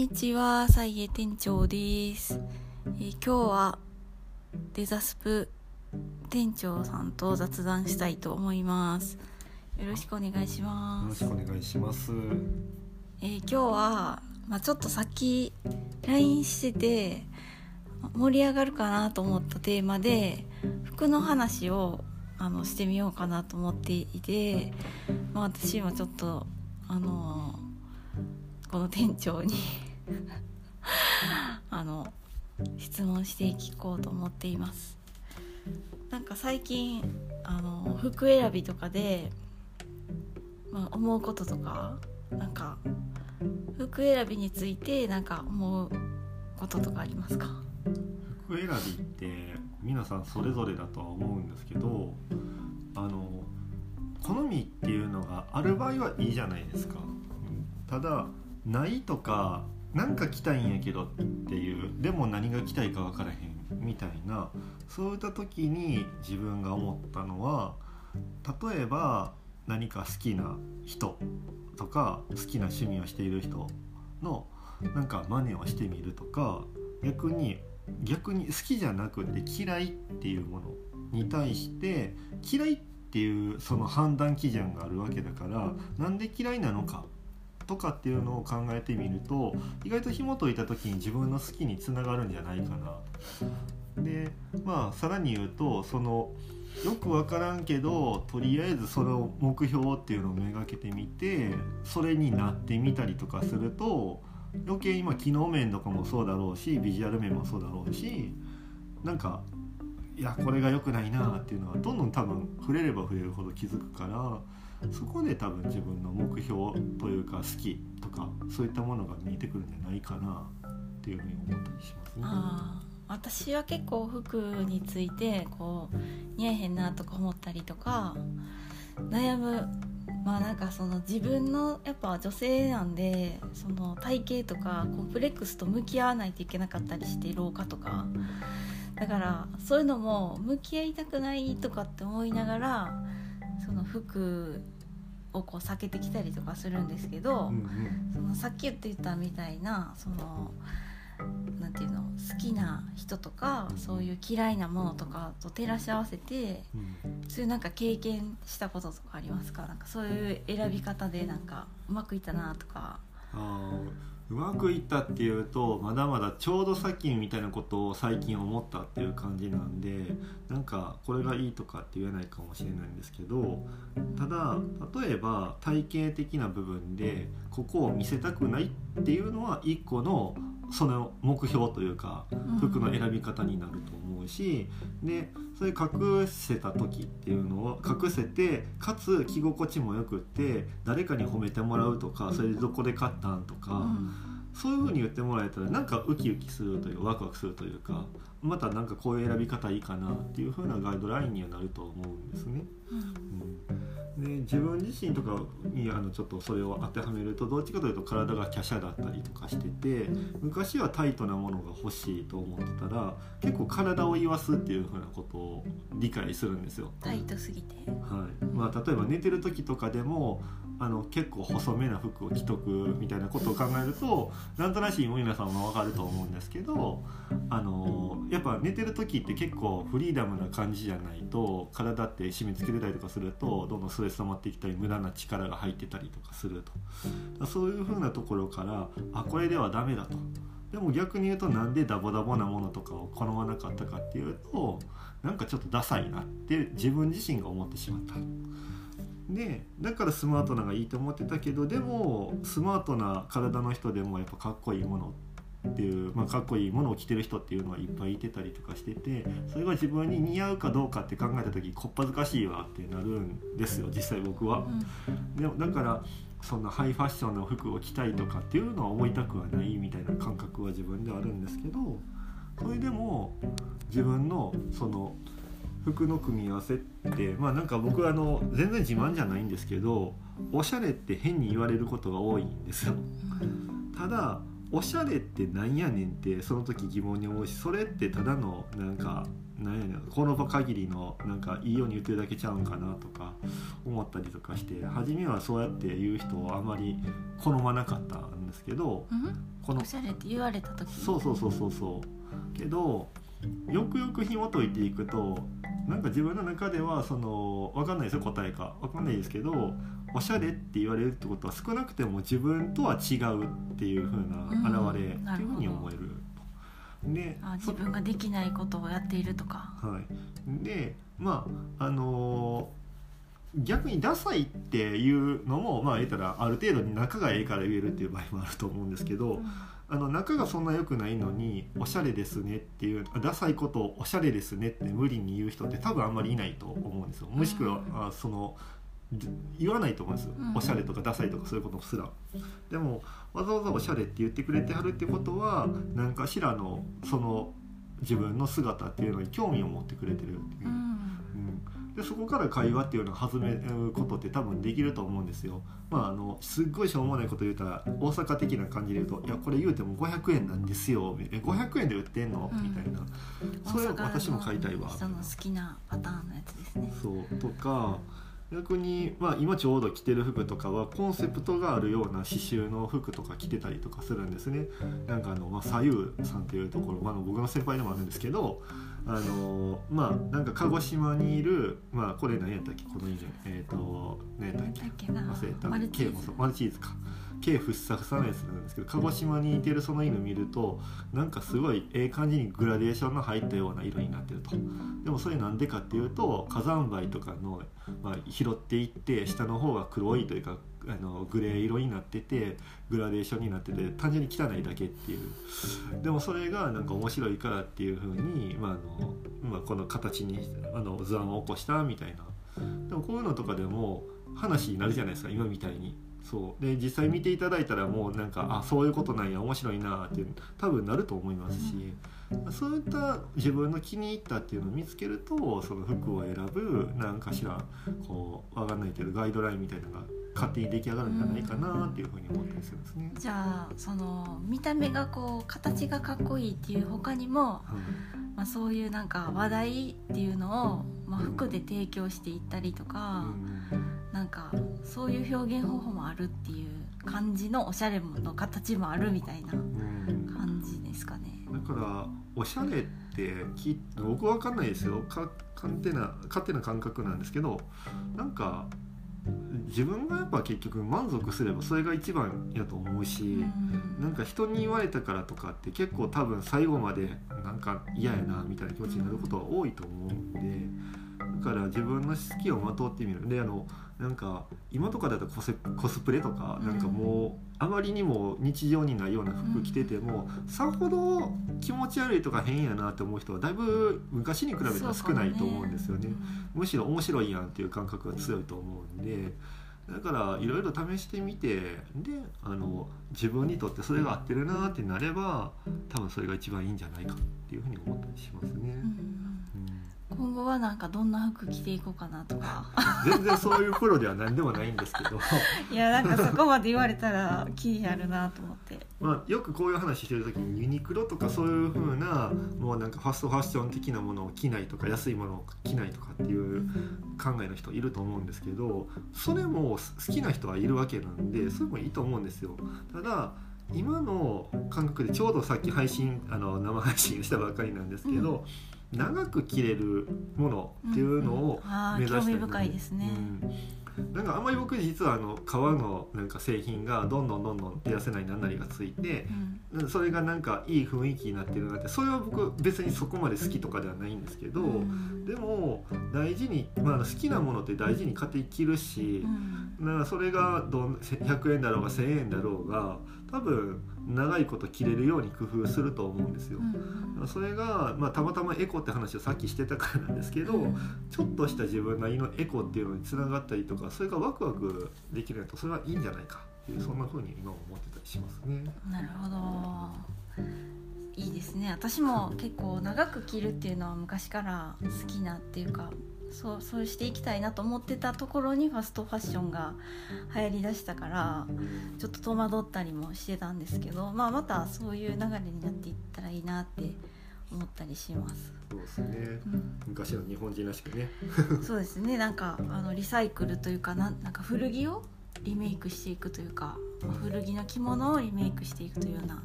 にちは、サイエ店長です、えー今日はデザスプ店長さんと雑談したいと思います。よろしくお願いしよます。ろしくお願いします。えー今日は、まあ、ちょっとさっき LINE してて盛り上がるかなと思ったテーマで服の話をあのしてみようかなと思っていて、まあ、私もちょっとあのこの店長にあの質問していこうと思っています。なんか最近あの服選びとかで、まあ、思うこととかなんか服選びについてなんか思うこととかありますか？服選びって皆さんそれぞれだとは思うんですけど、あの好みっていうのがある場合はいいじゃないですか。ただないとかなんか着たいんやけどっていうでも何が着たいか分からへんみたいなそういった時に自分が思ったのは例えば何か好きな人とか好きな趣味をしている人のなんか真似をしてみるとか逆に逆に好きじゃなくて嫌いっていうものに対して嫌いっていうその判断基準があるわけだからなんで嫌いなのかとかっていうのを考えてみると意外と紐解いた時に自分の好きにつながるんじゃないかな。でまあさらに言うとそのよく分からんけどとりあえずその目標っていうのをめがけてみてそれになってみたりとかすると余計今機能面とかもそうだろうしビジュアル面もそうだろうしなんかいやこれが良くないなっていうのはどんどん多分触れれば触れるほど気づくからそこで多分自分の目標というか好きとかそういったものが見えてくるんじゃないかなっていうふうに思ったりしますね。あ私は結構服についてこう似合えへんなとか思ったりとか悩むまあなんかその自分のやっぱ女性なんでその体型とかコンプレックスと向き合わないといけなかったりして老化とかだからそういうのも向き合いたくないとかって思いながらその服をこう避けてきたりとかするんですけど、うんうん。そのさっき言ってたみたいなそのなんていうの好きな人とか、うんそういう嫌いなものとかと照らし合わせてうん。そういうなんか経験したこととかありますか？なんかそういう選び方でなんかうまくいったなとか。あーうまくいったっていうとまだまだちょうどさっきみたいなことを最近思ったっていう感じなんでなんかこれがいいとかって言えないかもしれないんですけどただ例えば体型的な部分でここを見せたくないっていうのは一個のその目標というか服の選び方になると思うしでそれ隠せた時っていうのを隠せてかつ着心地もよくって誰かに褒めてもらうとかそれでどこで買ったんとか、うん。そういう風に言ってもらえたらなんかウキウキするというかワクワクするというかまたなんかこういう選び方いいかなっていう風なガイドラインにはなると思うんですね。うん。うん、で自分自身とかにあのちょっとそれを当てはめるとどっちかというと体が華奢だったりとかしてて昔はタイトなものが欲しいと思ってたら結構体を言わすっていう風なことを理解するんですよ。タイトすぎて。はい。まあ、例えば寝てる時とかでもあの結構細めな服を着とくみたいなことを考えるとなんとなしに皆さんも分かると思うんですけどあのやっぱ寝てる時って結構フリーダムな感じじゃないと体って締め付けてたりとかするとどんどんストレス溜まってきたり無駄な力が入ってたりとかするとそういう風なところからあこれではダメだと。でも逆に言うとなんでダボダボなものとかを好まなかったかっていうとなんかちょっとダサいなって自分自身が思ってしまった。でだからスマートなのがいいと思ってたけどでもスマートな体の人でもやっぱかっこいいものっていう、まあ、かっこいいものを着てる人っていうのはいっぱいいてたりとかしててそれが自分に似合うかどうかって考えた時こっぱずかしいわってなるんですよ実際僕は。でもだからそんなハイファッションの服を着たいとかっていうのは思いたくはないみたいな感覚は自分ではあるんですけどそれでも自分のその服の組み合わせってまあなんか僕あの全然自慢じゃないんですけどおしゃれって変に言われることが多いんですよ。ただおしゃれってなんやねんってその時疑問に思うしそれってただのなんかなんやねんこの場限りのなんかいいように言ってるだけちゃうんかなとか思ったりとかして初めはそうやって言う人をあまり好まなかったんですけどうん？このおしゃれって言われた時に？そうそうそうそうそう。けどよくよく紐解いていくとなんか自分の中ではその分かんないですよ答えか分かんないですけどおしゃれって言われるってことは少なくても自分とは違うっていう風な現れうんっていうふうに思える。であ自分ができないことをやっているとか。はい、でまああのー逆にダサいっていうのもまあ言ったらある程度に仲がええから言えるっていう場合もあると思うんですけど、あの仲がそんな良くないのに「おしゃれですね」っていうあダサいことを「おしゃれですね」って無理に言う人って多分あんまりいないと思うんですよ。もしくは、うん。あそのじ言わないと思うんですよ、うん。おしゃれとかダサいとかそういうことすら。でもわざわざおしゃれって言ってくれてはるってことは何かしらのその自分の姿っていうのに興味を持ってくれてるっていう。う、ん。うん、でそこから会話っていうのを始めることって多分できると思うんですよ。まああのすっごいしょうもないこと言うたら大阪的な感じで言うと「いやこれ言うても500円なんですよ」え500円で売ってんの?」うん。みたいな。それ私も買いたいわ。人の好きなパターンのやつですね。そう。とか逆に、まあ、今ちょうど着てる服とかはコンセプトがあるような刺繍の服とか着てたりとかするんですね。なんかあの、まあ、左右さんっていうところ、まあ、僕の先輩でもあるんですけどあのまあなんか鹿児島にいるまあこれ何やったっけ？この犬えっ、と何やったっけ？だっけな？忘れた。マルチーズか K ふっさふさのやつなんですけど鹿児島にいてるその犬見るとなんかすごいええ感じにグラデーションの入ったような色になってると。でもそれなんでかっていうと火山灰とかの、まあ、拾っていって下の方が黒いというかあのグレー色になっててグラデーションになってて単純に汚いだけっていう。でもそれがなんか面白いからっていう風にまああのまあ、この形にあの図案を起こしたみたいな。でもこういうのとかでも話になるじゃないですか今みたいに。そう。で実際見ていただいたらもうなんかあそういうことなんや面白いなって多分なると思いますし、そういった自分の気に入ったっていうのを見つけるとその服を選ぶ何かしらこう分かんないけどガイドラインみたいなのが勝手に出来上がるんじゃないかなっていうふうに思ったりするんですね。じゃあその見た目がこう形がかっこいいっていう他にも、はいまあ、そういうなんか話題っていうのを、まあ、服で提供していったりとか、なんかそういう表現方法もあるっていう感じのおしゃれの形もあるみたいな感じですかね。だからおしゃれってき僕は分かんないですよ。か勝手な勝手な感覚なんですけどなんか自分がやっぱ結局満足すればそれが一番やと思うし、なんか人に言われたからとかって結構多分最後までなんか嫌やなみたいな気持ちになることが多いと思うんでだから自分の好きをまとってみる。であのなんか今とかだとコスコスプレとかなんかもうあまりにも日常にないような服着ててもさほど気持ち悪いとか変やなって思う人はだいぶ昔に比べたら少ないと思うんですよね。むしろ面白いやんっていう感覚が強いと思うんで。だからいろいろ試してみてであの自分にとってそれが合ってるなってなれば多分それが一番いいんじゃないかっていうふうに思ったりしますね。うんうん今後はなんかどんな服着ていこうかなとか。全然そういうプロでは何でもないんですけど、いやなんかそこまで言われたら気になるなと思って。まあ、よくこういう話してる時にユニクロとかそういう風なもうなんかファストファッション的なものを着ないとか安いものを着ないとかっていう考えの人いると思うんですけどそれも好きな人はいるわけなんでそれもいいと思うんですよ。ただ今の感覚でちょうどさっき配信あの生配信したばっかりなんですけど、長く着れるものっていうのをあ目指したいな興味深いですね、うん、なんかあんまり僕実はあの革のなんか製品がどんどんどんどん手汗ないなんなりがついてうん。それがなんかいい雰囲気になってるなってそれは僕別にそこまで好きとかではないんですけど、うん。でも大事に、まあ、好きなものって大事に買って着るしう、ん。だからそれがどん100円だろうが1,000円だろうが多分長いこと着れるように工夫すると思うんですよ。うんそれが、まあ、たまたまエコって話をさっきしてたからなんですけど、ちょっとした自分なりのエコっていうのにつながったりとかそれがワクワクできるとそれはいいんじゃないかっていうそんな風に今思ってたりしますね。なるほどいいですね私も結構長く着るっていうのは昔から好きなっていうかそうそうしていきたいなと思ってたところにファストファッションが流行りだしたからちょっと戸惑ったりもしてたんですけど、まあ、またそういう流れになっていったらいいなって思ったりします。そうですね。うん。昔の日本人らしくね。そうですね。なんかあのリサイクルというかなんなんか古着をリメイクしていくというか、まあ古着の着物をリメイクしていくというような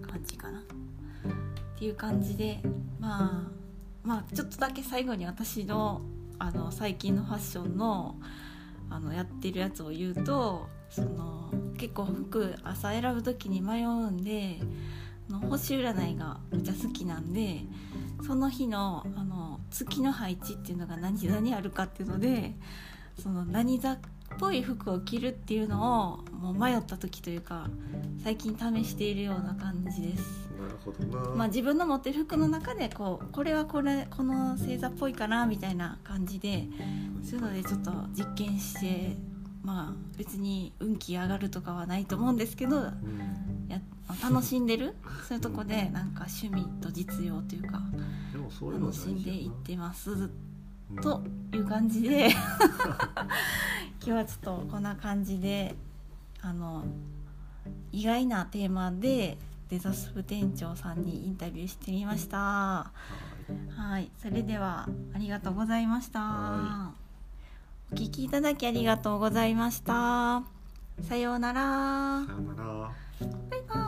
感じかな。っていう感じでまあまあちょっとだけ最後に私のあの最近のファッションのあのやってるやつを言うとその結構服朝選ぶ時に迷うんであの星占いがめっちゃ好きなんでその日のあの月の配置っていうのが 何何あるかっていうのでその何座っぽい服を着るっていうのをもう迷った時というか最近試しているような感じです。なるほどな、まあ、自分の持ってる服の中でこうこれはこれこの星座っぽいかなみたいな感じでそういうのでちょっと実験してまあ別に運気上がるとかはないと思うんですけどうん。や楽しんでる？そういうとこでなんか趣味と実用というか楽しんでいってます。うん。という感じで 今日はちょっとこんな感じであの意外なテーマでデザスプ店長さんにインタビューしてみました。はいはい、それではありがとうございました。はお聞きいただきありがとうございました。さようならさ。ようなら